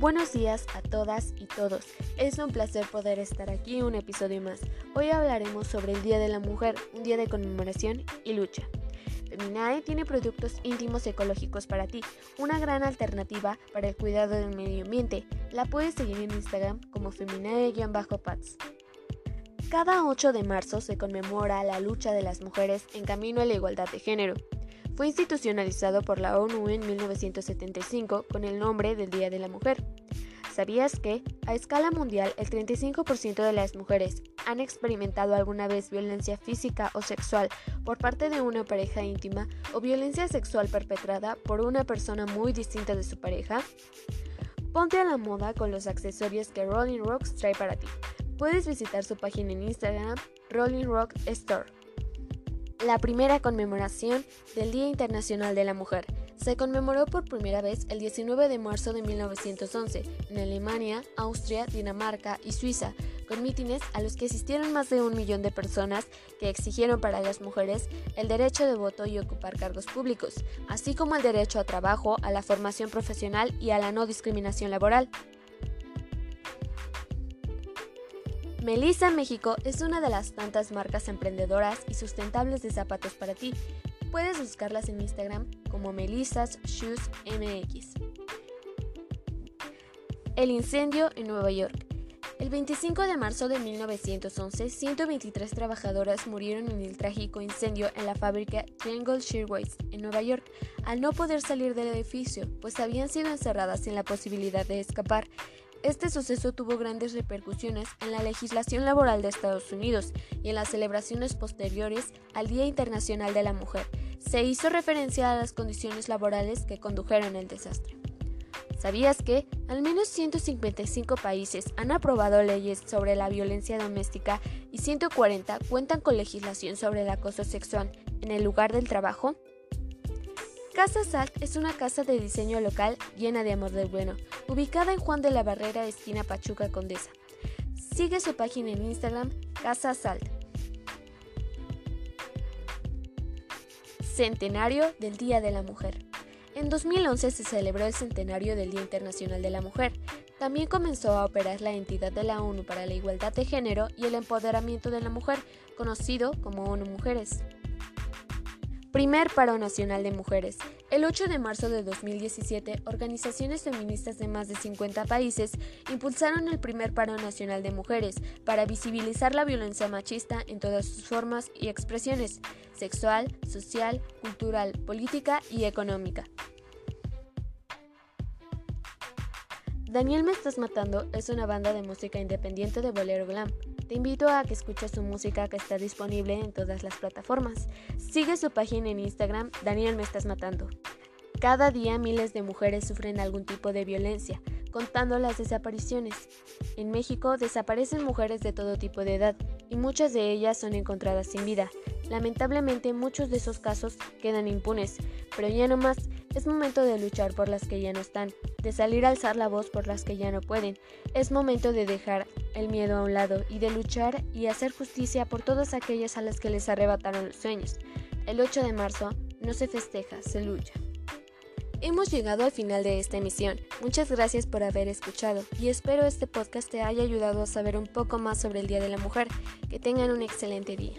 Buenos días a todas y todos. Es un placer poder estar aquí un episodio más. Hoy hablaremos sobre el Día de la Mujer, un día de conmemoración y lucha. Feminae tiene productos íntimos ecológicos para ti, una gran alternativa para el cuidado del medio ambiente. La puedes seguir en Instagram como feminae-pats. Cada 8 de marzo se conmemora la lucha de las mujeres en camino a la igualdad de género. Fue institucionalizado por la ONU en 1975 con el nombre del Día de la Mujer. ¿Sabías que, a escala mundial, el 35% de las mujeres han experimentado alguna vez violencia física o sexual por parte de una pareja íntima o violencia sexual perpetrada por una persona muy distinta de su pareja? Ponte a la moda con los accesorios que Rolling Rocks trae para ti. Puedes visitar su página en Instagram, Rolling Rock Store la primera conmemoración del Día Internacional de la Mujer. Se conmemoró por primera vez el 19 de marzo de 1911 en Alemania, Austria, Dinamarca y Suiza, con mítines a los que asistieron más de un millón de personas que exigieron para las mujeres el derecho de voto y ocupar cargos públicos, así como el derecho a trabajo, a la formación profesional y a la no discriminación laboral. Melissa México es una de las tantas marcas emprendedoras y sustentables de zapatos para ti. Puedes buscarlas en Instagram como Melissas Shoes MX. El incendio en Nueva York. El 25 de marzo de 1911, 123 trabajadoras murieron en el trágico incendio en la fábrica Triangle Shirtwaist en Nueva York, al no poder salir del edificio, pues habían sido encerradas sin la posibilidad de escapar. Este suceso tuvo grandes repercusiones en la legislación laboral de Estados Unidos y en las celebraciones posteriores al Día Internacional de la Mujer. Se hizo referencia a las condiciones laborales que condujeron al desastre. ¿Sabías que al menos 155 países han aprobado leyes sobre la violencia doméstica y 140 cuentan con legislación sobre el acoso sexual en el lugar del trabajo? Casa Salt es una casa de diseño local llena de amor del bueno, ubicada en Juan de la Barrera, esquina Pachuca Condesa. Sigue su página en Instagram, Casa Salt. Centenario del Día de la Mujer. En 2011 se celebró el centenario del Día Internacional de la Mujer. También comenzó a operar la entidad de la ONU para la Igualdad de Género y el Empoderamiento de la Mujer, conocido como ONU Mujeres. Primer Paro Nacional de Mujeres. El 8 de marzo de 2017, organizaciones feministas de más de 50 países impulsaron el primer paro nacional de mujeres para visibilizar la violencia machista en todas sus formas y expresiones, sexual, social, cultural, política y económica. Daniel Me Estás Matando es una banda de música independiente de bolero glam. Te invito a que escuches su música que está disponible en todas las plataformas. Sigue su página en Instagram, Daniel Me Estás Matando. Cada día miles de mujeres sufren algún tipo de violencia, contando las desapariciones. En México desaparecen mujeres de todo tipo de edad y muchas de ellas son encontradas sin vida. Lamentablemente muchos de esos casos quedan impunes, pero ya no más, es momento de luchar por las que ya no están, de salir a alzar la voz por las que ya no pueden. Es momento de dejar el miedo a un lado y de luchar y hacer justicia por todas aquellas a las que les arrebataron los sueños. El 8 de marzo no se festeja, se lucha. Hemos llegado al final de esta emisión. Muchas gracias por haber escuchado y espero este podcast te haya ayudado a saber un poco más sobre el Día de la Mujer. Que tengan un excelente día.